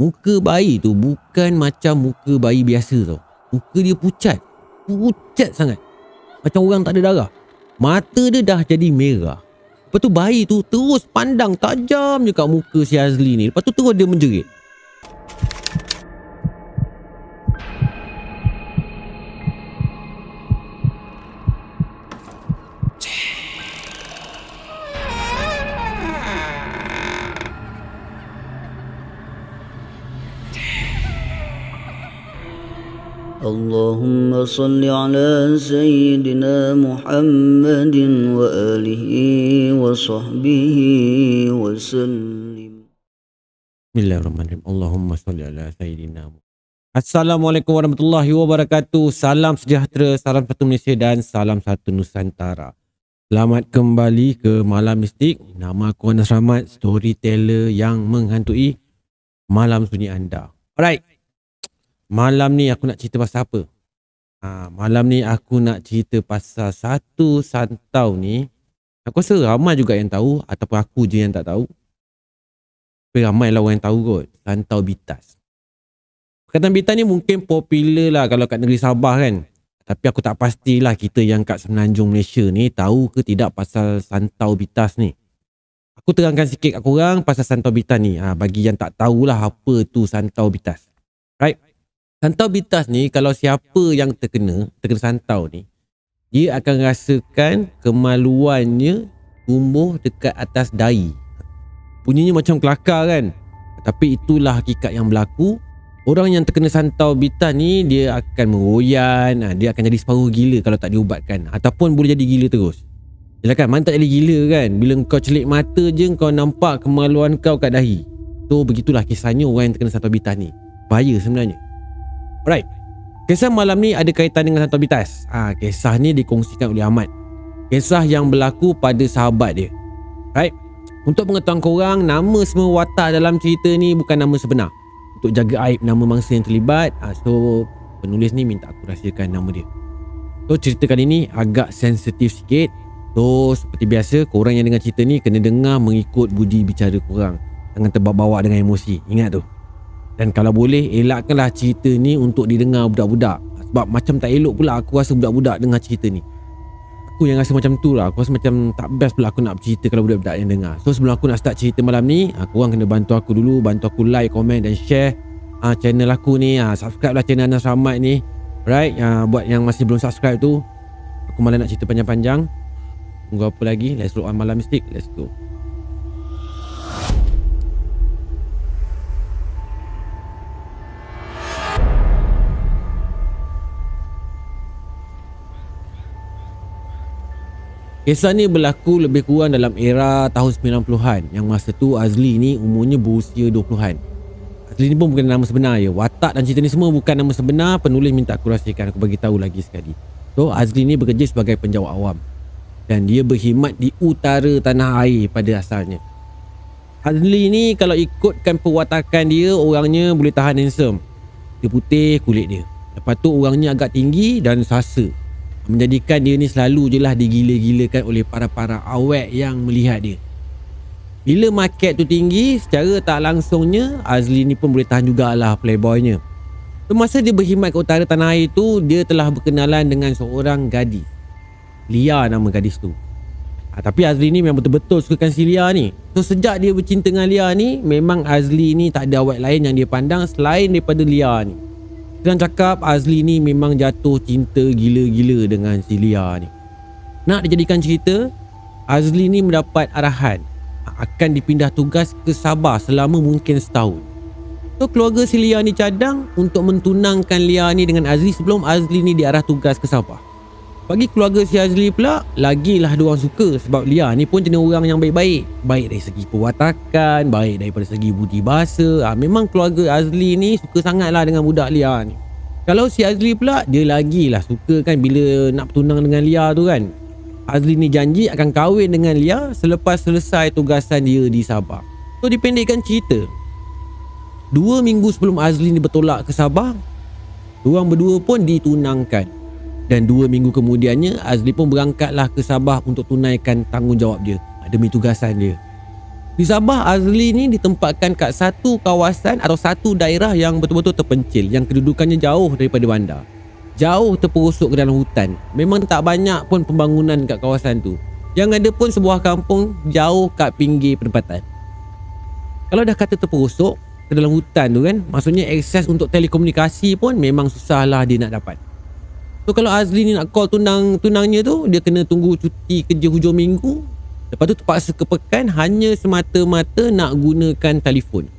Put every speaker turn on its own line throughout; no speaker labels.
Muka bayi tu bukan macam muka bayi biasa tau. Muka dia pucat. Pucat sangat. Macam orang tak ada darah. Mata dia dah jadi merah. Lepas tu bayi tu terus pandang tajam je kat muka si Azli ni. Lepas tu terus dia menjerit.
اللهم صل على سيدنا محمد وآله وصحبه وسلم
Bismillahirrahmanirrahim. Allahumma salli ala Sayyidina Muhammad. Assalamualaikum warahmatullahi wabarakatuh. Salam sejahtera, salam satu Malaysia dan salam satu Nusantara. Selamat kembali ke Malam Mistik. Nama aku Anas Rahmat, storyteller yang menghantui malam sunyi anda. Alright. Malam ni aku nak cerita pasal apa? Ha, malam ni aku nak cerita pasal satu santau ni. Aku rasa ramai juga yang tahu ataupun aku je yang tak tahu. Tapi ramai lah orang yang tahu kot. Santau Bitas. Perkataan Bitas ni mungkin popular lah kalau kat negeri Sabah kan. Tapi aku tak pastilah kita yang kat Semenanjung Malaysia ni tahu ke tidak pasal Santau Bitas ni. Aku terangkan sikit kat korang pasal Santau Bitas ni. Ha, bagi yang tak tahulah apa tu Santau Bitas. Santau bitas ni kalau siapa yang terkena, terkena santau ni, dia akan rasakan kemaluannya tumbuh dekat atas dahi. Bunyinya macam kelakar kan? Tapi itulah hakikat yang berlaku. Orang yang terkena santau bitas ni dia akan meroyan, ha, dia akan jadi separuh gila kalau tak diubatkan ataupun boleh jadi gila terus. Yalah kan, mana tak jadi gila kan? Bila kau celik mata je kau nampak kemaluan kau kat dahi. So begitulah kisahnya orang yang terkena santau bitas ni. Bahaya sebenarnya. Alright. Kisah malam ni ada kaitan dengan Santo Bitas. Ah, ha, kisah ni dikongsikan oleh Ahmad. Kisah yang berlaku pada sahabat dia. Right. Untuk pengetahuan korang, nama semua watak dalam cerita ni bukan nama sebenar. Untuk jaga aib nama mangsa yang terlibat, ha, so penulis ni minta aku rahsiakan nama dia. So cerita kali ni agak sensitif sikit. So seperti biasa, korang yang dengar cerita ni kena dengar mengikut budi bicara korang. Jangan terbawa-bawa dengan emosi. Ingat tu. Dan kalau boleh elakkanlah cerita ni untuk didengar budak-budak. Sebab macam tak elok pula aku rasa budak-budak dengar cerita ni. Aku yang rasa macam tu lah. Aku rasa macam tak best pula aku nak bercerita kalau budak-budak yang dengar. So sebelum aku nak start cerita malam ni Aku orang kena bantu aku dulu. Bantu aku like, komen dan share uh, Channel aku ni. Uh, Subscribe lah channel Anas Rahmat ni. Right uh, Buat yang masih belum subscribe tu Aku malah nak cerita panjang-panjang. Tunggu apa lagi? Let's roll on malam mistik. Let's go Kisah ni berlaku lebih kurang dalam era tahun 90-an yang masa tu Azli ni umurnya berusia 20-an. Azli ni pun bukan nama sebenar ya. Watak dan cerita ni semua bukan nama sebenar. Penulis minta aku rahsiakan aku bagi tahu lagi sekali. So Azli ni bekerja sebagai penjawat awam dan dia berkhidmat di utara tanah air pada asalnya. Azli ni kalau ikutkan perwatakan dia orangnya boleh tahan handsome. Dia putih kulit dia. Lepas tu orangnya agak tinggi dan sasa menjadikan dia ni selalu je lah digila-gilakan oleh para-para awek yang melihat dia. Bila market tu tinggi, secara tak langsungnya Azli ni pun boleh tahan jugalah playboynya. Semasa dia berkhidmat ke utara tanah air tu, dia telah berkenalan dengan seorang gadis. Lia nama gadis tu. Ha, tapi Azli ni memang betul-betul sukakan si Lia ni. So sejak dia bercinta dengan Lia ni, memang Azli ni tak ada awet lain yang dia pandang selain daripada Lia ni. Dan cakap Azli ni memang jatuh cinta gila-gila dengan si Lia ni. Nak dijadikan cerita, Azli ni mendapat arahan akan dipindah tugas ke Sabah selama mungkin setahun. So keluarga si Lia ni cadang untuk mentunangkan Lia ni dengan Azli sebelum Azli ni diarah tugas ke Sabah. Bagi keluarga si Azli pula, lagilah diorang suka sebab Lia ni pun jenis orang yang baik-baik. Baik dari segi perwatakan, baik daripada segi budi bahasa. Ha, memang keluarga Azli ni suka sangatlah dengan budak Lia ni. Kalau si Azli pula, dia lagilah suka kan bila nak bertunang dengan Lia tu kan. Azli ni janji akan kahwin dengan Lia selepas selesai tugasan dia di Sabah. So dipendekkan cerita. Dua minggu sebelum Azli ni bertolak ke Sabah, Diorang berdua pun ditunangkan dan dua minggu kemudiannya Azli pun berangkatlah ke Sabah untuk tunaikan tanggungjawab dia demi tugasan dia. Di Sabah Azli ni ditempatkan kat satu kawasan atau satu daerah yang betul-betul terpencil yang kedudukannya jauh daripada bandar. Jauh terperosok ke dalam hutan. Memang tak banyak pun pembangunan kat kawasan tu. Yang ada pun sebuah kampung jauh kat pinggir perempatan. Kalau dah kata terperosok ke dalam hutan tu kan, maksudnya akses untuk telekomunikasi pun memang susahlah dia nak dapat. So kalau Azli ni nak call tunang tunangnya tu, dia kena tunggu cuti kerja hujung minggu. Lepas tu terpaksa kepekan hanya semata-mata nak gunakan telefon.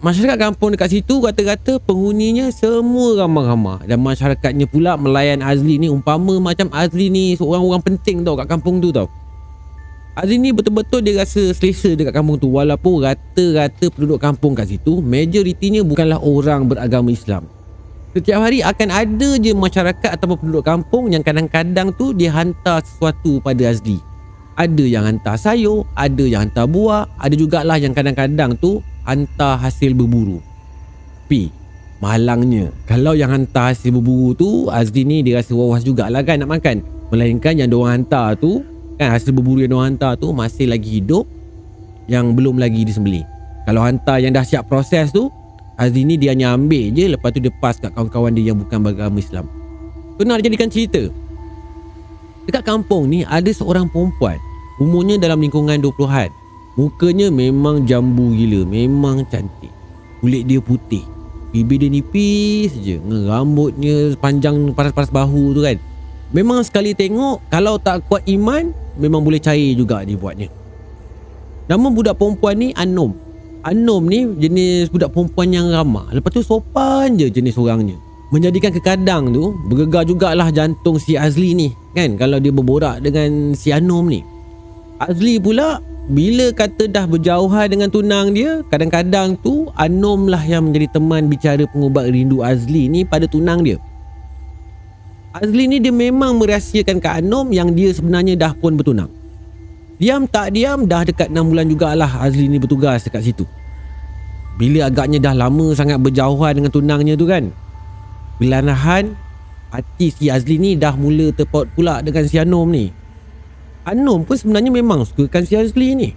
Masyarakat kampung dekat situ rata-rata penghuninya semua ramah-ramah dan masyarakatnya pula melayan Azli ni umpama macam Azli ni seorang orang penting tau kat kampung tu tau. Azli ni betul-betul dia rasa selesa dekat kampung tu walaupun rata-rata penduduk kampung kat situ majoritinya bukanlah orang beragama Islam. Setiap hari akan ada je masyarakat ataupun penduduk kampung yang kadang-kadang tu dia hantar sesuatu pada Azli. Ada yang hantar sayur, ada yang hantar buah, ada jugalah yang kadang-kadang tu hantar hasil berburu. Tapi malangnya kalau yang hantar hasil berburu tu Azli ni dia rasa was jugalah kan nak makan. Melainkan yang diorang hantar tu kan hasil berburu yang diorang hantar tu masih lagi hidup yang belum lagi disembelih. Kalau hantar yang dah siap proses tu Azli ni dia hanya ambil je lepas tu dia pas kat kawan-kawan dia yang bukan beragama Islam. Tu nak jadikan cerita. Dekat kampung ni ada seorang perempuan umurnya dalam lingkungan 20-an Mukanya memang jambu gila Memang cantik. Kulit dia putih. Bibir dia nipis je Rambutnya panjang paras-paras bahu tu kan. Memang sekali tengok Kalau tak kuat iman Memang boleh cair juga dia buatnya. Nama budak perempuan ni Anom Anom ni jenis budak perempuan yang ramah. Lepas tu sopan je jenis orangnya. Menjadikan kekadang tu Bergegar jugalah jantung si Azli ni Kan? Kalau dia berborak dengan si Anom ni. Azli pula bila kata dah berjauhan dengan tunang dia kadang-kadang tu Anom lah yang menjadi teman bicara pengubat rindu Azli ni pada tunang dia. Azli ni dia memang merahsiakan ke Anom yang dia sebenarnya dah pun bertunang diam tak diam dah dekat 6 bulan jugalah Azli ni bertugas dekat situ. Bila agaknya dah lama sangat berjauhan dengan tunangnya tu kan Bilanahan hati si Azli ni dah mula terpaut pula dengan si Anom ni. Anom pun sebenarnya memang sukakan si Azli ni.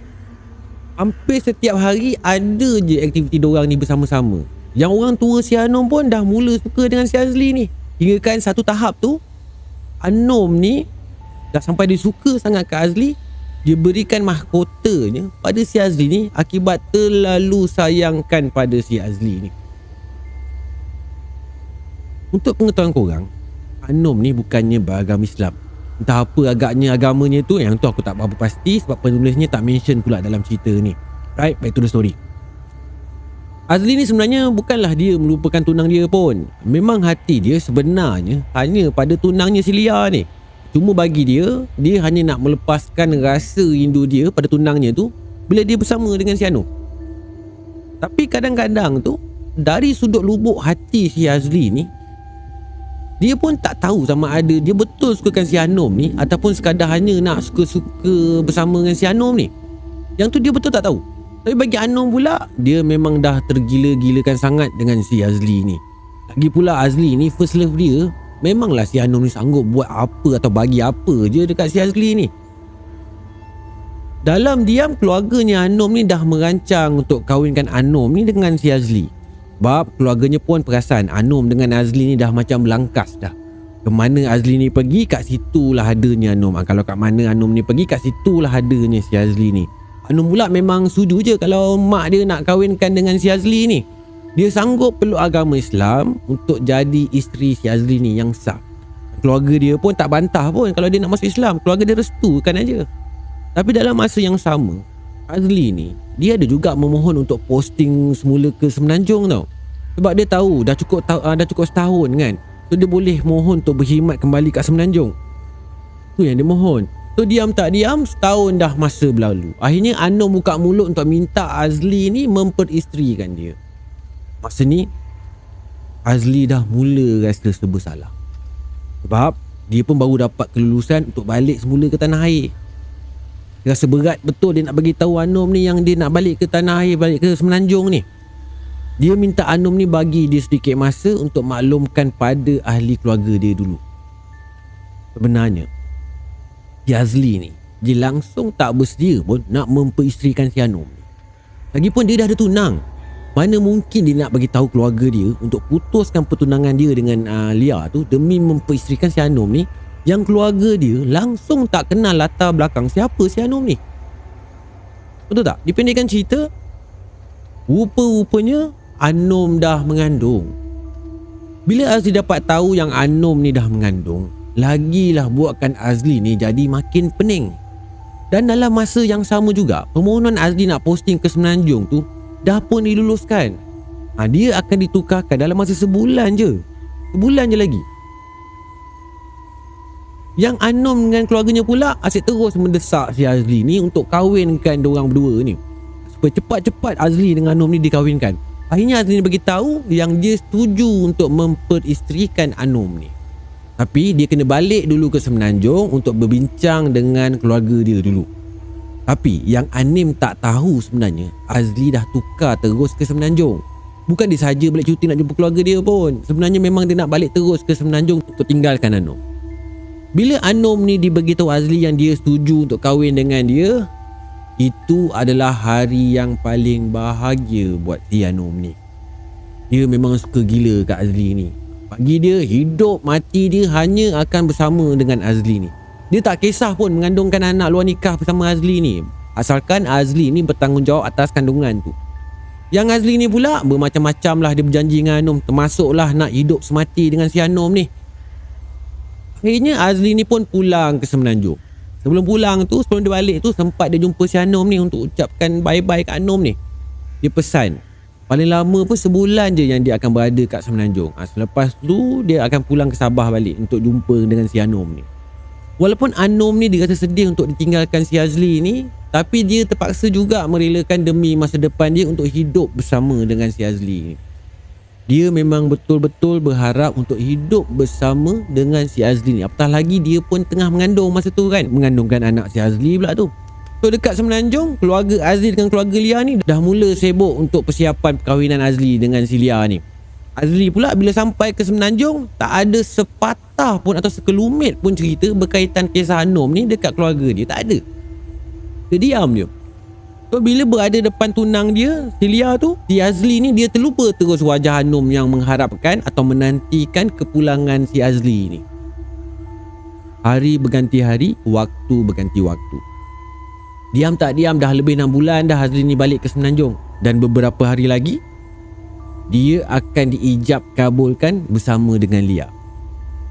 Hampir setiap hari ada je aktiviti diorang ni bersama-sama. Yang orang tua si Anom pun dah mula suka dengan si Azli ni. Hingga kan satu tahap tu Anom ni dah sampai dia suka sangat ke Azli Dia berikan mahkotanya pada si Azli ni Akibat terlalu sayangkan pada si Azli ni. Untuk pengetahuan korang Anom ni bukannya beragam Islam. Entah apa agaknya agamanya tu Yang tu aku tak berapa pasti Sebab penulisnya tak mention pula dalam cerita ni. Right, back to the story. Azli ni sebenarnya bukanlah dia melupakan tunang dia pun. Memang hati dia sebenarnya Hanya pada tunangnya si Lia ni Cuma bagi dia Dia hanya nak melepaskan rasa rindu dia pada tunangnya tu Bila dia bersama dengan si Anu Tapi kadang-kadang tu Dari sudut lubuk hati si Azli ni dia pun tak tahu sama ada dia betul sukakan si Anom ni ataupun sekadar hanya nak suka-suka bersama dengan si Anom ni. Yang tu dia betul tak tahu. Tapi bagi Anom pula, dia memang dah tergila-gilakan sangat dengan si Azli ni. Lagi pula Azli ni first love dia, memanglah si Anom ni sanggup buat apa atau bagi apa je dekat si Azli ni. Dalam diam keluarganya Anom ni dah merancang untuk kahwinkan Anom ni dengan si Azli. Sebab keluarganya pun perasan Anom dengan Azli ni dah macam belangkas dah Ke mana Azli ni pergi kat situlah adanya Anom ha, Kalau kat mana Anom ni pergi kat situlah adanya si Azli ni Anom pula memang setuju je kalau mak dia nak kahwinkan dengan si Azli ni Dia sanggup peluk agama Islam untuk jadi isteri si Azli ni yang sah Keluarga dia pun tak bantah pun kalau dia nak masuk Islam Keluarga dia restu kan aja Tapi dalam masa yang sama Azli ni Dia ada juga memohon untuk posting semula ke Semenanjung tau sebab dia tahu dah cukup uh, dah cukup setahun kan. So dia boleh mohon untuk berkhidmat kembali kat Semenanjung. Tu yang dia mohon. So diam tak diam setahun dah masa berlalu. Akhirnya Anom buka mulut untuk minta Azli ni memperisterikan dia. Masa ni Azli dah mula rasa serba salah. Sebab dia pun baru dapat kelulusan untuk balik semula ke tanah air. Dia rasa berat betul dia nak bagi tahu Anom ni yang dia nak balik ke tanah air, balik ke Semenanjung ni. Dia minta Anum ni bagi dia sedikit masa untuk maklumkan pada ahli keluarga dia dulu. Sebenarnya, Yazli ni, dia langsung tak bersedia pun nak memperisterikan si Anom ni. Lagipun dia dah ada tunang. Mana mungkin dia nak bagi tahu keluarga dia untuk putuskan pertunangan dia dengan uh, Lia tu demi memperisterikan si Anom ni yang keluarga dia langsung tak kenal latar belakang siapa si Anom ni. Betul tak? Dipendekkan cerita, rupa-rupanya Anom dah mengandung. Bila Azli dapat tahu yang Anom ni dah mengandung, lagilah buatkan Azli ni jadi makin pening. Dan dalam masa yang sama juga, permohonan Azli nak posting ke Semenanjung tu dah pun diluluskan. Ha, dia akan ditukarkan dalam masa sebulan je. Sebulan je lagi. Yang Anom dengan keluarganya pula asyik terus mendesak si Azli ni untuk kahwinkan diorang berdua ni. Supaya cepat-cepat Azli dengan Anom ni dikahwinkan. Akhirnya Azli ni beritahu yang dia setuju untuk memperisterikan Anom ni. Tapi dia kena balik dulu ke Semenanjung untuk berbincang dengan keluarga dia dulu. Tapi yang Anim tak tahu sebenarnya Azli dah tukar terus ke Semenanjung. Bukan dia saja balik cuti nak jumpa keluarga dia pun. Sebenarnya memang dia nak balik terus ke Semenanjung untuk tinggalkan Anom. Bila Anom ni diberitahu Azli yang dia setuju untuk kahwin dengan dia, itu adalah hari yang paling bahagia buat si Anom ni. Dia memang suka gila kat Azli ni. Bagi dia hidup mati dia hanya akan bersama dengan Azli ni. Dia tak kisah pun mengandungkan anak luar nikah bersama Azli ni. Asalkan Azli ni bertanggungjawab atas kandungan tu. Yang Azli ni pula bermacam-macam lah dia berjanji dengan Anom. Termasuklah nak hidup semati dengan si Anom ni. Akhirnya Azli ni pun pulang ke Semenanjung. Sebelum pulang tu, sebelum dia balik tu sempat dia jumpa si Anom ni untuk ucapkan bye-bye kat Anom ni. Dia pesan Paling lama pun sebulan je yang dia akan berada kat Semenanjung. Ha, selepas tu dia akan pulang ke Sabah balik untuk jumpa dengan si Anom ni. Walaupun Anom ni dia rasa sedih untuk ditinggalkan si Azli ni, tapi dia terpaksa juga merelakan demi masa depan dia untuk hidup bersama dengan si Azli ni. Dia memang betul-betul berharap untuk hidup bersama dengan si Azli ni. Apatah lagi dia pun tengah mengandung masa tu kan. Mengandungkan anak si Azli pula tu. So dekat Semenanjung Keluarga Azli dengan keluarga Lia ni Dah mula sibuk untuk persiapan perkahwinan Azli dengan si Lia ni Azli pula bila sampai ke Semenanjung Tak ada sepatah pun atau sekelumit pun cerita Berkaitan kisah Anom ni dekat keluarga dia. Tak ada. Dia diam dia. So bila berada depan tunang dia Si Lia tu Si Azli ni dia terlupa terus wajah Anom Yang mengharapkan atau menantikan kepulangan si Azli ni. Hari berganti hari Waktu berganti waktu. Diam tak diam dah lebih 6 bulan dah Azli ni balik ke Semenanjung. Dan beberapa hari lagi Dia akan diijab kabulkan bersama dengan Lia.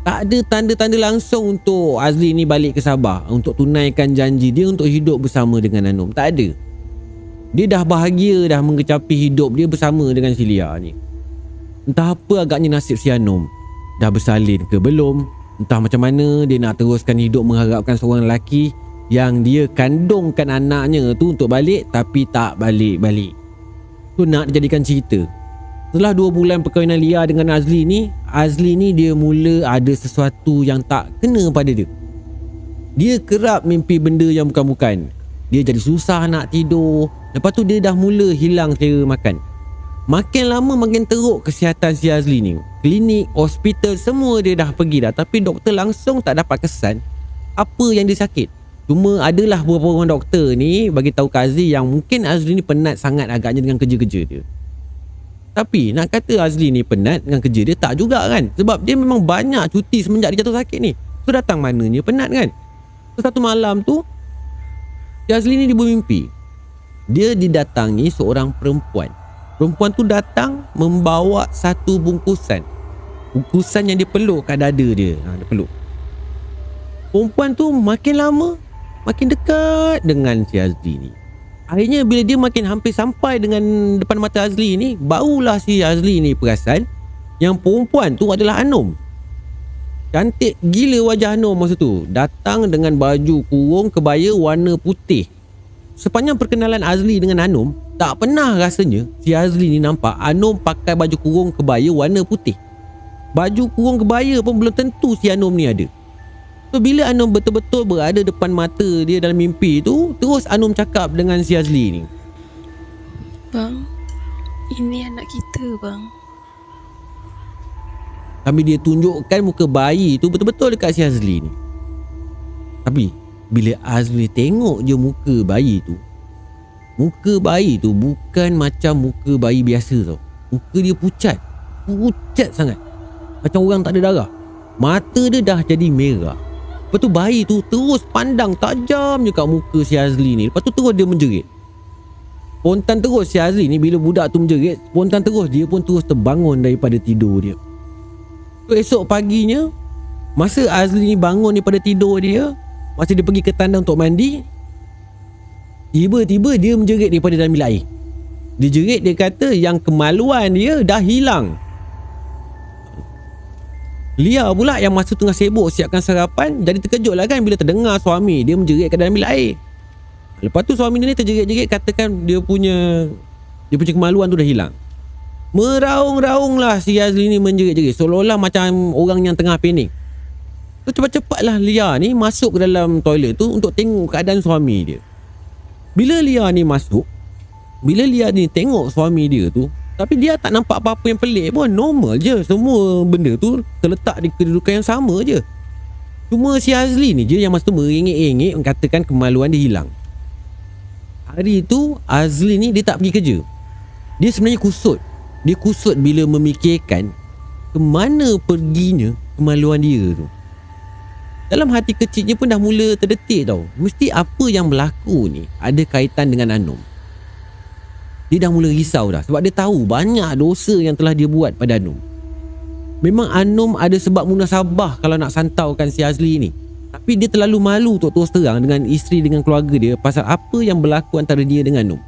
Tak ada tanda-tanda langsung untuk Azli ni balik ke Sabah Untuk tunaikan janji dia untuk hidup bersama dengan Anum. Tak ada. Dia dah bahagia dah mengecapi hidup dia bersama dengan si Lia ni. Entah apa agaknya nasib si Anum. Dah bersalin ke belum? Entah macam mana dia nak teruskan hidup mengharapkan seorang lelaki yang dia kandungkan anaknya tu untuk balik tapi tak balik-balik. Tu nak dijadikan cerita. Setelah dua bulan perkahwinan Lia dengan Azli ni, Azli ni dia mula ada sesuatu yang tak kena pada dia. Dia kerap mimpi benda yang bukan-bukan. Dia jadi susah nak tidur. Lepas tu dia dah mula hilang selera makan. Makin lama makin teruk kesihatan si Azli ni. Klinik, hospital semua dia dah pergi dah. Tapi doktor langsung tak dapat kesan apa yang dia sakit. Cuma adalah beberapa orang doktor ni bagi tahu Azli yang mungkin Azli ni penat sangat agaknya dengan kerja-kerja dia. Tapi nak kata Azli ni penat dengan kerja dia tak juga kan. Sebab dia memang banyak cuti semenjak dia jatuh sakit ni. So datang mananya penat kan. So satu malam tu si Azli ni dia bermimpi. Dia didatangi seorang perempuan. Perempuan tu datang membawa satu bungkusan. Bungkusan yang dia peluk kat dada dia. Ha, dia peluk. Perempuan tu makin lama makin dekat dengan si Azli ni. Akhirnya bila dia makin hampir sampai dengan depan mata Azli ni, barulah si Azli ni perasan yang perempuan tu adalah Anom. Cantik gila wajah Anom masa tu. Datang dengan baju kurung kebaya warna putih. Sepanjang perkenalan Azli dengan Anom, tak pernah rasanya si Azli ni nampak Anom pakai baju kurung kebaya warna putih. Baju kurung kebaya pun belum tentu si Anom ni ada. So bila Anum betul-betul berada depan mata dia dalam mimpi tu Terus Anum cakap dengan si Azli ni.
Bang, ini anak kita bang.
Tapi dia tunjukkan muka bayi tu betul-betul dekat si Azli ni. Tapi Bila Azli tengok je muka bayi tu Muka bayi tu bukan macam muka bayi biasa tau. Muka dia pucat. Pucat sangat. Macam orang tak ada darah. Mata dia dah jadi merah Lepas tu bayi tu terus pandang tajam je kat muka si Azli ni. Lepas tu terus dia menjerit. Spontan terus si Azli ni bila budak tu menjerit Spontan terus dia pun terus terbangun daripada tidur dia. Tu esok paginya Masa Azli ni bangun daripada tidur dia Masa dia pergi ke tandang untuk mandi Tiba-tiba dia menjerit daripada dalam bilik air. Dia jerit dia kata yang kemaluan dia dah hilang Lia pula yang masa tengah sibuk siapkan sarapan Jadi terkejut lah kan bila terdengar suami dia menjerit ke dalam bilik air. Lepas tu suami dia ni terjerit-jerit katakan dia punya Dia punya kemaluan tu dah hilang. Meraung-raung lah si Azli ni menjerit-jerit Seolah-olah macam orang yang tengah panik. So cepat-cepatlah Lia ni masuk ke dalam toilet tu Untuk tengok keadaan suami dia. Bila Lia ni masuk Bila Lia ni tengok suami dia tu tapi dia tak nampak apa-apa yang pelik pun. Normal je. Semua benda tu Terletak di kedudukan yang sama je. Cuma si Azli ni je Yang masa tu merengek-rengek Mengatakan kemaluan dia hilang. Hari tu Azli ni dia tak pergi kerja. Dia sebenarnya kusut. Dia kusut bila memikirkan Kemana perginya Kemaluan dia tu. Dalam hati kecilnya pun dah mula terdetik tau. Mesti apa yang berlaku ni Ada kaitan dengan Anum dia dah mula risau dah sebab dia tahu banyak dosa yang telah dia buat pada Anum. Memang Anum ada sebab munasabah kalau nak santaukan si Azli ni. Tapi dia terlalu malu untuk terus terang dengan isteri dengan keluarga dia pasal apa yang berlaku antara dia dengan Anum.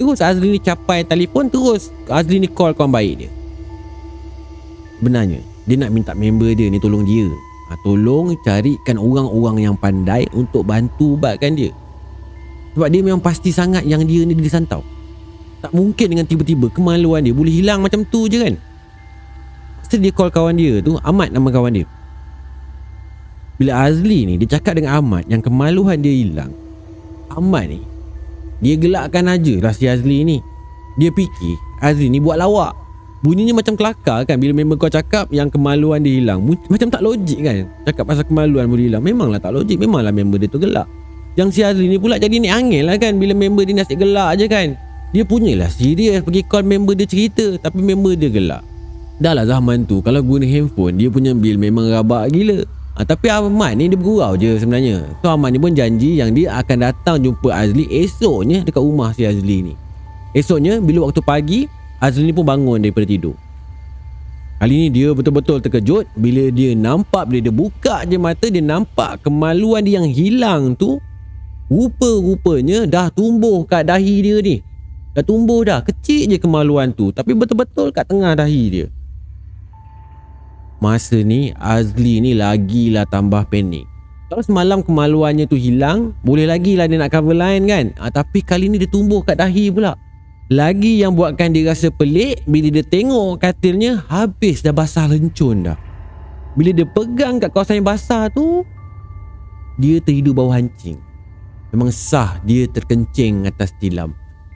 Terus Azli ni capai telefon terus Azli ni call kawan baik dia. Benarnya dia nak minta member dia ni tolong dia. Ha, tolong carikan orang-orang yang pandai untuk bantu ubatkan dia. Sebab dia memang pasti sangat yang dia ni disantau. Tak mungkin dengan tiba-tiba kemaluan dia. Boleh hilang macam tu je kan? Masa dia call kawan dia tu Ahmad nama kawan dia. Bila Azli ni dia cakap dengan Ahmad Yang kemaluan dia hilang Ahmad ni Dia gelakkan aja lah si Azli ni. Dia fikir Azli ni buat lawak. Bunyinya macam kelakar kan Bila member kau cakap Yang kemaluan dia hilang. Macam tak logik kan? Cakap pasal kemaluan boleh hilang. Memanglah tak logik. Memanglah member dia tu gelak. Yang si Azli ni pula jadi ni angin lah kan Bila member dia nasib gelak je kan dia punyalah serius pergi call member dia cerita Tapi member dia gelak. Dah lah zaman tu Kalau guna handphone Dia punya bil memang rabak gila. Ha, Tapi Ahmad ni dia bergurau je sebenarnya. So Ahmad ni pun janji Yang dia akan datang jumpa Azli Esoknya dekat rumah si Azli ni. Esoknya bila waktu pagi Azli ni pun bangun daripada tidur. Kali ni dia betul-betul terkejut Bila dia nampak Bila dia buka je mata Dia nampak kemaluan dia yang hilang tu Rupa-rupanya dah tumbuh kat dahi dia ni Dah tumbuh dah Kecil je kemaluan tu Tapi betul-betul kat tengah dahi dia. Masa ni Azli ni lagilah tambah panik. Kalau semalam kemaluannya tu hilang Boleh lagi lah dia nak cover line kan? Ha, Tapi kali ni dia tumbuh kat dahi pula. Lagi yang buatkan dia rasa pelik Bila dia tengok katilnya Habis dah basah lencun dah. Bila dia pegang kat kawasan yang basah tu Dia terhidur bawah hancing. Memang sah dia terkencing atas tilam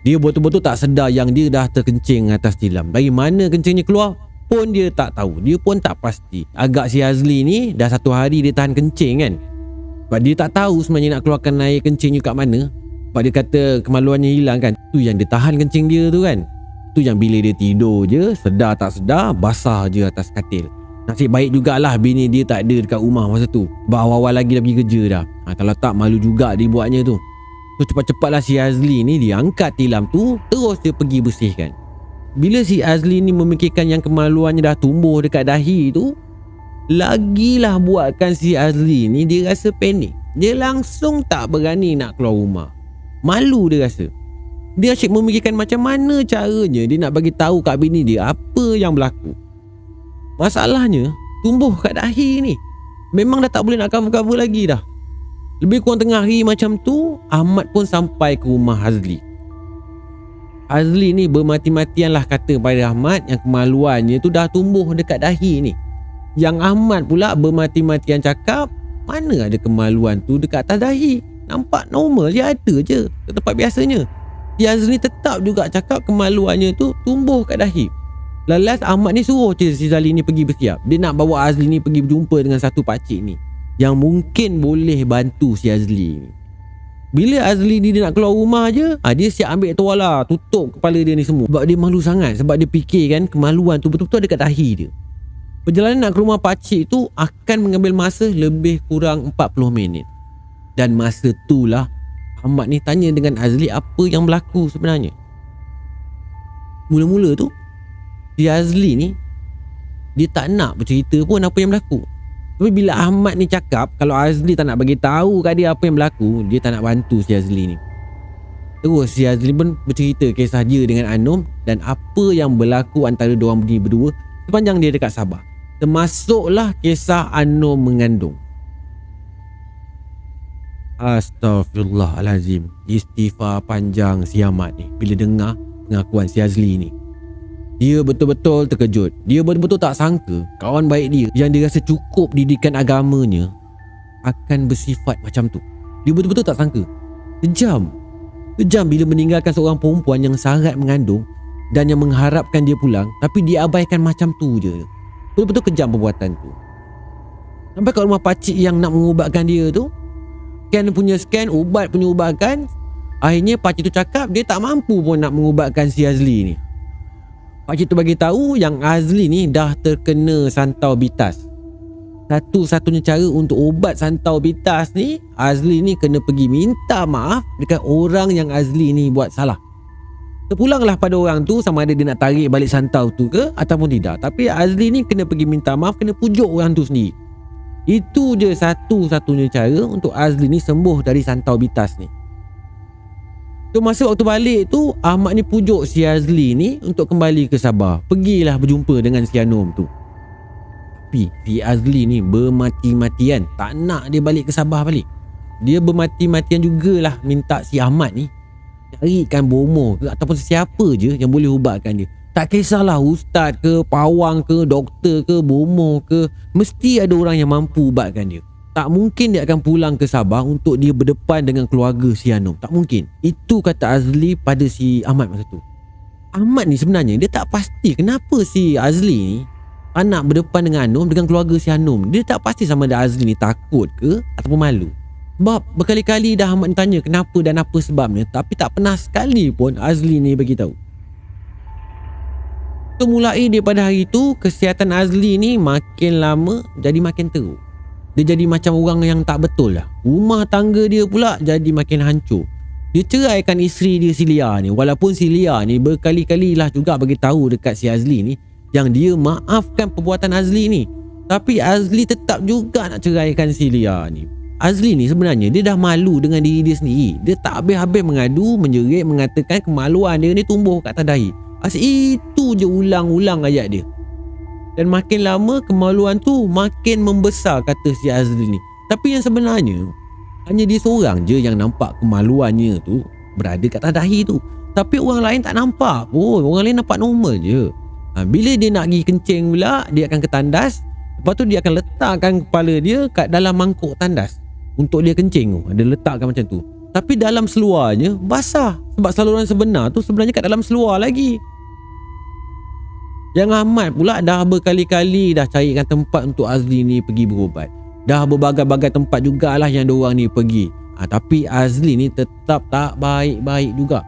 dia betul-betul tak sedar yang dia dah terkencing atas tilam. Dari mana kencingnya keluar pun dia tak tahu. Dia pun tak pasti. Agak si Azli ni dah satu hari dia tahan kencing kan. Sebab dia tak tahu sebenarnya nak keluarkan air kencingnya kat mana. Sebab dia kata kemaluannya hilang kan. Tu yang dia tahan kencing dia tu kan. Tu yang bila dia tidur je, sedar tak sedar, basah je atas katil. Nasib baik jugalah bini dia tak ada dekat rumah masa tu. Sebab awal-awal lagi dah pergi kerja dah. Ha, kalau tak malu juga dia buatnya tu. So cepat-cepatlah si Azli ni dia angkat tilam tu Terus dia pergi bersihkan. Bila si Azli ni memikirkan yang kemaluannya dah tumbuh dekat dahi tu Lagilah buatkan si Azli ni dia rasa panik. Dia langsung tak berani nak keluar rumah. Malu dia rasa. Dia asyik memikirkan macam mana caranya Dia nak bagi tahu kat bini dia apa yang berlaku. Masalahnya tumbuh kat dahi ni. Memang dah tak boleh nak cover-cover lagi dah lebih kurang tengah hari macam tu Ahmad pun sampai ke rumah Hazli. Hazli ni bermati-matian lah kata pada Ahmad Yang kemaluannya tu dah tumbuh dekat dahi ni. Yang Ahmad pula bermati-matian cakap Mana ada kemaluan tu dekat atas dahi? Nampak normal je ada je Ke tempat biasanya. Hazli tetap juga cakap kemaluannya tu tumbuh kat dahi. Lalas Ahmad ni suruh si Zali ni pergi bersiap. Dia nak bawa Azli ni pergi berjumpa dengan satu pakcik ni yang mungkin boleh bantu si Azli ni. Bila Azli ni dia nak keluar rumah je, ha, dia siap ambil tuala, tutup kepala dia ni semua. Sebab dia malu sangat. Sebab dia fikir kan kemaluan tu betul-betul ada kat dahi dia. Perjalanan nak ke rumah pakcik tu akan mengambil masa lebih kurang 40 minit. Dan masa tu lah Ahmad ni tanya dengan Azli apa yang berlaku sebenarnya. Mula-mula tu, si Azli ni dia tak nak bercerita pun apa yang berlaku. Tapi bila Ahmad ni cakap kalau Azli tak nak bagi tahu kat dia apa yang berlaku, dia tak nak bantu si Azli ni. Terus si Azli pun bercerita kisah dia dengan Anom dan apa yang berlaku antara dua orang ni berdua sepanjang dia dekat Sabah. Termasuklah kisah Anom mengandung. Astaghfirullahalazim. Istighfar panjang si Ahmad ni bila dengar pengakuan si Azli ni. Dia betul-betul terkejut. Dia betul-betul tak sangka kawan baik dia yang dia rasa cukup didikan agamanya akan bersifat macam tu. Dia betul-betul tak sangka. Kejam. Kejam bila meninggalkan seorang perempuan yang sangat mengandung dan yang mengharapkan dia pulang tapi dia abaikan macam tu je. Betul-betul kejam perbuatan tu. Sampai kat rumah pakcik yang nak mengubatkan dia tu Scan punya scan, ubat punya ubatkan Akhirnya pakcik tu cakap dia tak mampu pun nak mengubatkan si Azli ni Pakcik tu bagi tahu yang Azli ni dah terkena santau bitas. Satu-satunya cara untuk ubat santau bitas ni, Azli ni kena pergi minta maaf dekat orang yang Azli ni buat salah. Terpulanglah pada orang tu sama ada dia nak tarik balik santau tu ke ataupun tidak. Tapi Azli ni kena pergi minta maaf, kena pujuk orang tu sendiri. Itu je satu-satunya cara untuk Azli ni sembuh dari santau bitas ni. Tu masa waktu balik tu Ahmad ni pujuk si Azli ni Untuk kembali ke Sabah. Pergilah berjumpa dengan si Anom tu. Tapi si Azli ni bermati-matian. Tak nak dia balik ke Sabah balik. Dia bermati-matian jugalah Minta si Ahmad ni Carikan bomo ke Ataupun siapa je yang boleh ubatkan dia. Tak kisahlah ustaz ke Pawang ke Doktor ke Bomo ke. Mesti ada orang yang mampu ubatkan dia tak mungkin dia akan pulang ke Sabah untuk dia berdepan dengan keluarga si Anom. Tak mungkin. Itu kata Azli pada si Ahmad masa tu. Ahmad ni sebenarnya dia tak pasti kenapa si Azli ni anak berdepan dengan Anom dengan keluarga si Anom. Dia tak pasti sama ada Azli ni takut ke ataupun malu. Sebab berkali-kali dah Ahmad tanya kenapa dan apa sebabnya tapi tak pernah sekali pun Azli ni bagi tahu. So, mulai daripada hari tu kesihatan Azli ni makin lama jadi makin teruk dia jadi macam orang yang tak betul lah. Rumah tangga dia pula jadi makin hancur. Dia ceraikan isteri dia si Lia ni. Walaupun si Lia ni berkali-kali lah juga bagi tahu dekat si Azli ni yang dia maafkan perbuatan Azli ni. Tapi Azli tetap juga nak ceraikan si Lia ni. Azli ni sebenarnya dia dah malu dengan diri dia sendiri. Dia tak habis-habis mengadu, menjerit, mengatakan kemaluan dia ni tumbuh kat atas dahi. Asyik itu je ulang-ulang ayat dia. Dan makin lama kemaluan tu makin membesar kata si Azli ni. Tapi yang sebenarnya hanya dia seorang je yang nampak kemaluannya tu berada kat atas dahi tu. Tapi orang lain tak nampak pun. Orang lain nampak normal je. Ha, bila dia nak pergi kencing pula, dia akan ke tandas. Lepas tu dia akan letakkan kepala dia kat dalam mangkuk tandas. Untuk dia kencing tu. Dia letakkan macam tu. Tapi dalam seluarnya basah. Sebab saluran sebenar tu sebenarnya kat dalam seluar lagi. Yang Ahmad pula dah berkali-kali dah carikan tempat untuk Azli ni pergi berubat. Dah berbagai-bagai tempat jugalah yang diorang ni pergi. Ha, tapi Azli ni tetap tak baik-baik juga.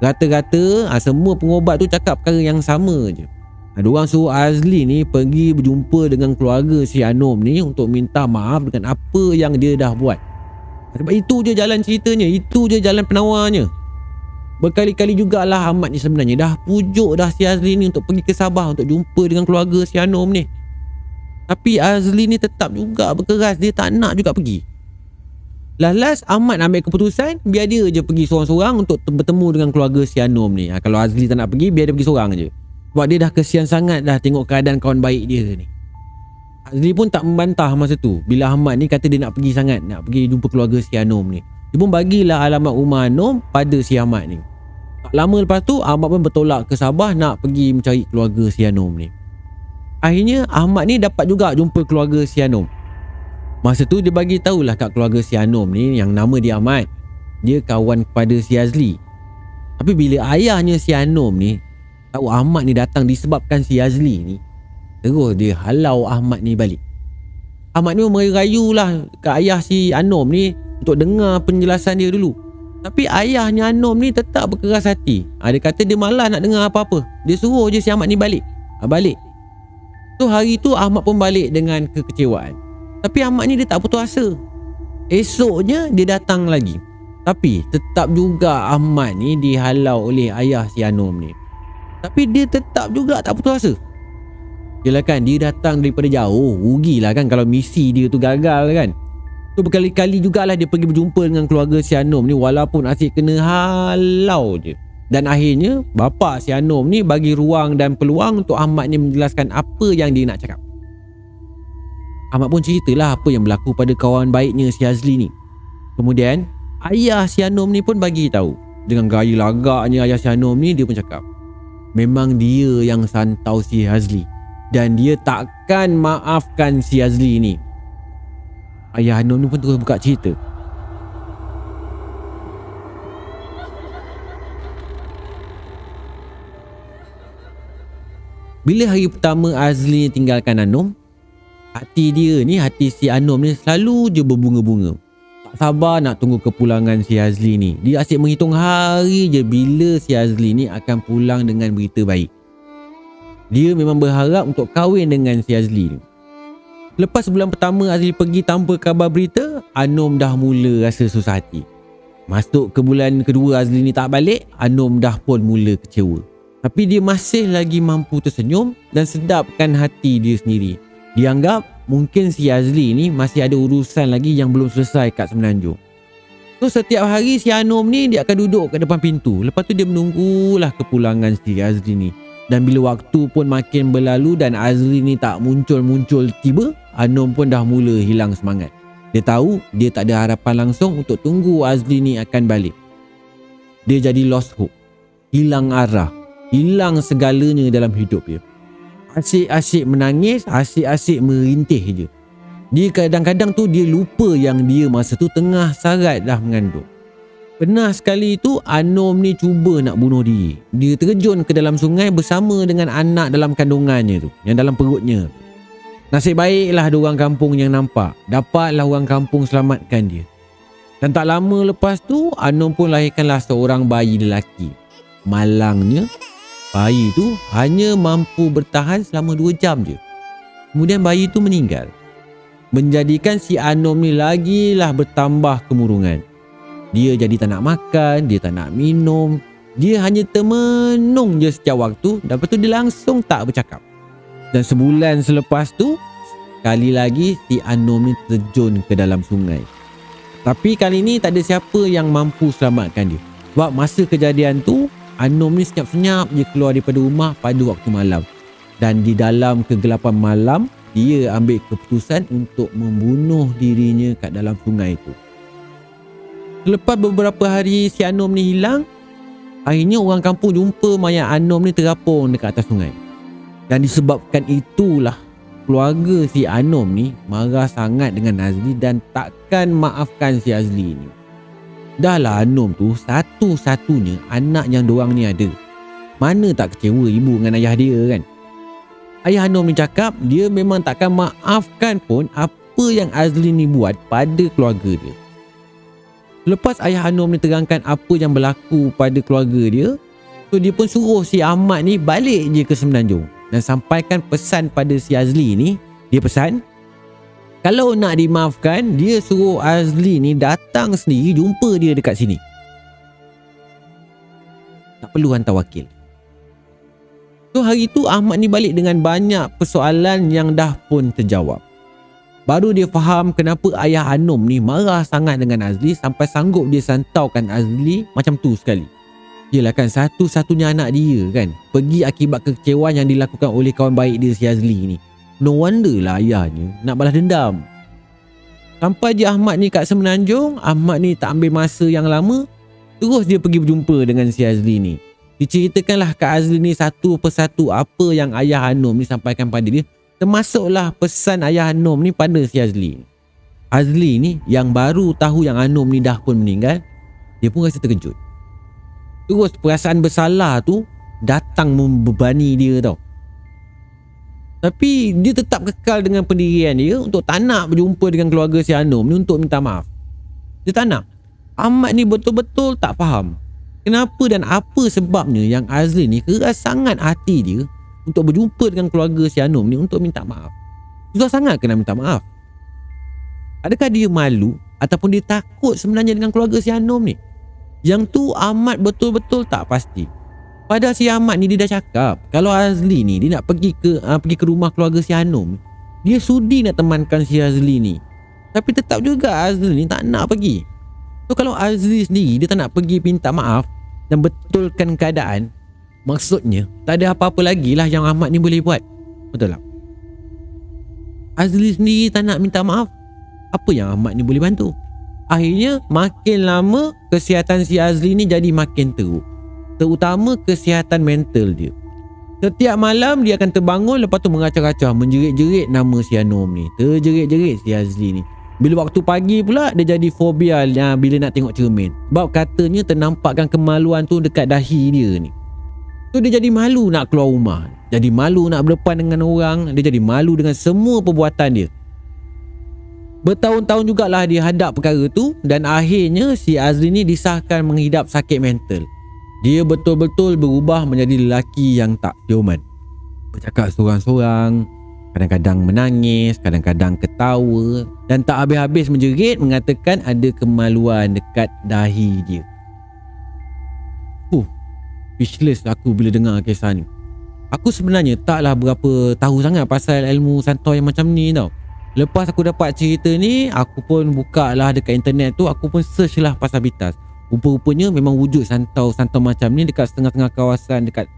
Rata-rata ha, semua pengobat tu cakap perkara yang sama je. Ha, diorang suruh Azli ni pergi berjumpa dengan keluarga si Anom ni untuk minta maaf dengan apa yang dia dah buat. Sebab itu je jalan ceritanya. Itu je jalan penawarnya. Berkali-kali jugalah Ahmad ni sebenarnya dah pujuk dah si Azli ni untuk pergi ke Sabah untuk jumpa dengan keluarga si Anom ni. Tapi Azli ni tetap juga berkeras dia tak nak juga pergi. Last Ahmad ambil keputusan biar dia je pergi seorang-seorang untuk bertemu dengan keluarga si Anom ni. Ha, kalau Azli tak nak pergi biar dia pergi seorang je. Sebab dia dah kesian sangat dah tengok keadaan kawan baik dia ni. Azli pun tak membantah masa tu bila Ahmad ni kata dia nak pergi sangat nak pergi jumpa keluarga si Anom ni. Dia pun bagilah alamat rumah Anom pada si Ahmad ni. Tak lama lepas tu Ahmad pun bertolak ke Sabah nak pergi mencari keluarga si Anom ni. Akhirnya Ahmad ni dapat juga jumpa keluarga si Anom. Masa tu dia bagi tahulah kat keluarga si Anom ni yang nama dia Ahmad. Dia kawan kepada si Azli. Tapi bila ayahnya si Anom ni tahu Ahmad ni datang disebabkan si Azli ni, terus dia halau Ahmad ni balik. Ahmad ni merayu lah ke ayah si Anom ni untuk dengar penjelasan dia dulu. Tapi ayahnya Anom ni tetap berkeras hati. Ha, dia kata dia malas nak dengar apa-apa. Dia suruh je si Ahmad ni balik. Ha, balik. So hari tu Ahmad pun balik dengan kekecewaan. Tapi Ahmad ni dia tak putus asa. Esoknya dia datang lagi. Tapi tetap juga Ahmad ni dihalau oleh ayah si Anom ni. Tapi dia tetap juga tak putus asa. Yelah kan dia datang daripada jauh Rugilah kan kalau misi dia tu gagal kan Tu berkali-kali jugalah dia pergi berjumpa dengan keluarga si Anom ni Walaupun asyik kena halau je. Dan akhirnya bapa si Anom ni bagi ruang dan peluang untuk Ahmad ni menjelaskan apa yang dia nak cakap. Ahmad pun ceritalah apa yang berlaku pada kawan baiknya si Azli ni. Kemudian ayah si Anom ni pun bagi tahu. Dengan gaya lagaknya ayah si Anom ni dia pun cakap Memang dia yang santau si Azli. Dan dia takkan maafkan si Azli ni. Ayah Hanum ni pun terus buka cerita. Bila hari pertama Azli tinggalkan Anum, hati dia ni, hati si Anum ni selalu je berbunga-bunga. Tak sabar nak tunggu kepulangan si Azli ni. Dia asyik menghitung hari je bila si Azli ni akan pulang dengan berita baik. Dia memang berharap untuk kahwin dengan si Azli ni. Lepas bulan pertama Azli pergi tanpa kabar berita, Anom dah mula rasa susah hati. Masuk ke bulan kedua Azli ni tak balik, Anom dah pun mula kecewa. Tapi dia masih lagi mampu tersenyum dan sedapkan hati dia sendiri. Dia anggap mungkin si Azli ni masih ada urusan lagi yang belum selesai kat Semenanjung. So setiap hari si Anom ni dia akan duduk kat depan pintu. Lepas tu dia menunggulah kepulangan si Azli ni. Dan bila waktu pun makin berlalu dan Azri ni tak muncul-muncul tiba, Anom pun dah mula hilang semangat. Dia tahu dia tak ada harapan langsung untuk tunggu Azri ni akan balik. Dia jadi lost hope. Hilang arah. Hilang segalanya dalam hidup dia. Asyik-asyik menangis, asyik-asyik merintih je. Dia kadang-kadang tu dia lupa yang dia masa tu tengah sarat dah mengandung. Pernah sekali itu Anom ni cuba nak bunuh diri. Dia terjun ke dalam sungai bersama dengan anak dalam kandungannya tu. Yang dalam perutnya. Nasib baiklah ada orang kampung yang nampak. Dapatlah orang kampung selamatkan dia. Dan tak lama lepas tu Anom pun lahirkanlah seorang bayi lelaki. Malangnya bayi tu hanya mampu bertahan selama 2 jam je. Kemudian bayi tu meninggal. Menjadikan si Anom ni lagilah bertambah kemurungan. Dia jadi tak nak makan, dia tak nak minum. Dia hanya termenung je setiap waktu dan lepas tu dia langsung tak bercakap. Dan sebulan selepas tu, kali lagi si Anom ni terjun ke dalam sungai. Tapi kali ni tak ada siapa yang mampu selamatkan dia. Sebab masa kejadian tu, Anom ni senyap-senyap je keluar daripada rumah pada waktu malam. Dan di dalam kegelapan malam, dia ambil keputusan untuk membunuh dirinya kat dalam sungai itu. Selepas beberapa hari si Anom ni hilang, akhirnya orang kampung jumpa mayat Anom ni terapung dekat atas sungai. Dan disebabkan itulah keluarga si Anom ni marah sangat dengan Azli dan takkan maafkan si Azli ni. Dahlah Anom tu satu-satunya anak yang doang ni ada. Mana tak kecewa ibu dengan ayah dia kan? Ayah Anom ni cakap dia memang takkan maafkan pun apa yang Azli ni buat pada keluarga dia. Lepas ayah Anom ni terangkan apa yang berlaku pada keluarga dia, so dia pun suruh si Ahmad ni balik je ke Semenanjung dan sampaikan pesan pada si Azli ni. Dia pesan, kalau nak dimaafkan, dia suruh Azli ni datang sendiri jumpa dia dekat sini. Tak perlu hantar wakil. So hari tu Ahmad ni balik dengan banyak persoalan yang dah pun terjawab. Baru dia faham kenapa ayah Anom ni marah sangat dengan Azli sampai sanggup dia santaukan Azli macam tu sekali. Yelah kan satu-satunya anak dia kan pergi akibat kekecewaan yang dilakukan oleh kawan baik dia si Azli ni. No wonder lah ayahnya nak balas dendam. Sampai je Ahmad ni kat Semenanjung, Ahmad ni tak ambil masa yang lama, terus dia pergi berjumpa dengan si Azli ni. Diceritakanlah kat Azli ni satu persatu apa yang ayah Anom ni sampaikan pada dia Termasuklah pesan ayah Anom ni pada si Azli. Azli ni yang baru tahu yang Anom ni dah pun meninggal, dia pun rasa terkejut. Terus perasaan bersalah tu datang membebani dia tau. Tapi dia tetap kekal dengan pendirian dia untuk tak nak berjumpa dengan keluarga si Anum ni untuk minta maaf. Dia tak nak. Ahmad ni betul-betul tak faham. Kenapa dan apa sebabnya yang Azli ni keras sangat hati dia untuk berjumpa dengan keluarga si Anum ni untuk minta maaf. Susah sangat kena minta maaf. Adakah dia malu ataupun dia takut sebenarnya dengan keluarga si Anum ni? Yang tu Ahmad betul-betul tak pasti. Padahal si Ahmad ni dia dah cakap Kalau Azli ni dia nak pergi ke uh, pergi ke rumah keluarga si Hanum Dia sudi nak temankan si Azli ni Tapi tetap juga Azli ni tak nak pergi So kalau Azli sendiri dia tak nak pergi minta maaf Dan betulkan keadaan Maksudnya tak ada apa-apa lagi lah yang Ahmad ni boleh buat Betul tak? Azli sendiri tak nak minta maaf Apa yang Ahmad ni boleh bantu? Akhirnya makin lama kesihatan si Azli ni jadi makin teruk terutama kesihatan mental dia. Setiap malam dia akan terbangun lepas tu mengacau-acau menjerit-jerit nama si Anom ni. Terjerit-jerit si Azli ni. Bila waktu pagi pula dia jadi fobia ya, bila nak tengok cermin. Sebab katanya ternampakkan kemaluan tu dekat dahi dia ni. Tu dia jadi malu nak keluar rumah. Jadi malu nak berdepan dengan orang. Dia jadi malu dengan semua perbuatan dia. Bertahun-tahun jugalah dia hadap perkara tu dan akhirnya si Azli ni disahkan menghidap sakit mental. Dia betul-betul berubah menjadi lelaki yang tak siuman. Bercakap seorang-seorang, kadang-kadang menangis, kadang-kadang ketawa dan tak habis-habis menjerit mengatakan ada kemaluan dekat dahi dia. Huh, speechless aku bila dengar kisah ni. Aku sebenarnya taklah berapa tahu sangat pasal ilmu santoy macam ni tau. Lepas aku dapat cerita ni, aku pun buka lah dekat internet tu, aku pun search lah pasal Bitas. Rupa-rupanya memang wujud santau-santau macam ni dekat setengah-setengah kawasan dekat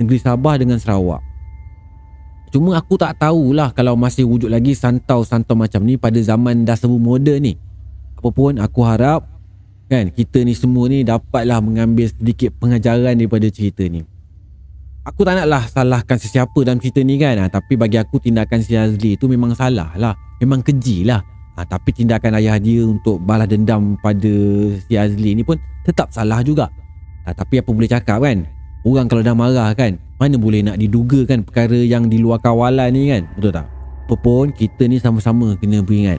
negeri Sabah dengan Sarawak. Cuma aku tak tahulah kalau masih wujud lagi santau-santau macam ni pada zaman dah semua moden ni. Apapun aku harap kan kita ni semua ni dapatlah mengambil sedikit pengajaran daripada cerita ni. Aku tak naklah salahkan sesiapa dalam cerita ni kan. Ha, Tapi bagi aku tindakan si Azli tu memang salah lah. Memang keji lah. Ha, Tapi tindakan ayah dia untuk balas dendam pada si Azli ni pun tetap salah juga. Ha, Tapi apa boleh cakap kan? Orang kalau dah marah kan Mana boleh nak diduga kan perkara yang di luar kawalan ni kan? Betul tak? Apapun kita ni sama-sama kena beringat.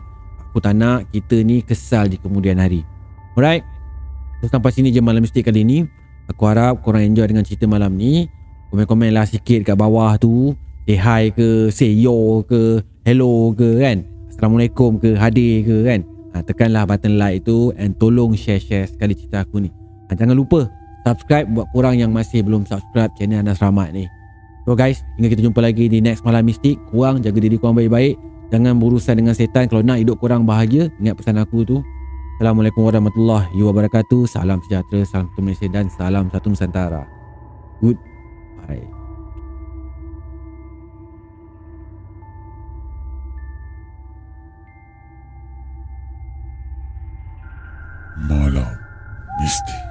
Aku tak nak kita ni kesal di kemudian hari. Alright? So sampai sini je malam mistik kali ni. Aku harap korang enjoy dengan cerita malam ni Komen-komen lah sikit kat bawah tu. Say hi ke, say yo ke, hello ke kan. Assalamualaikum ke hadir ke kan. Ha, Tekanlah button like tu And tolong share-share sekali cerita aku ni. Ha, Jangan lupa subscribe buat korang yang masih belum subscribe channel Anas Rahmat ni. So guys hingga kita jumpa lagi di next malam mistik. Korang jaga diri korang baik-baik. Jangan berurusan dengan setan. Kalau nak hidup korang bahagia Ingat pesan aku tu. Assalamualaikum warahmatullahi wabarakatuh. Salam sejahtera Salam satu Malaysia Dan salam satu Nusantara. Goodbye
malam mistik.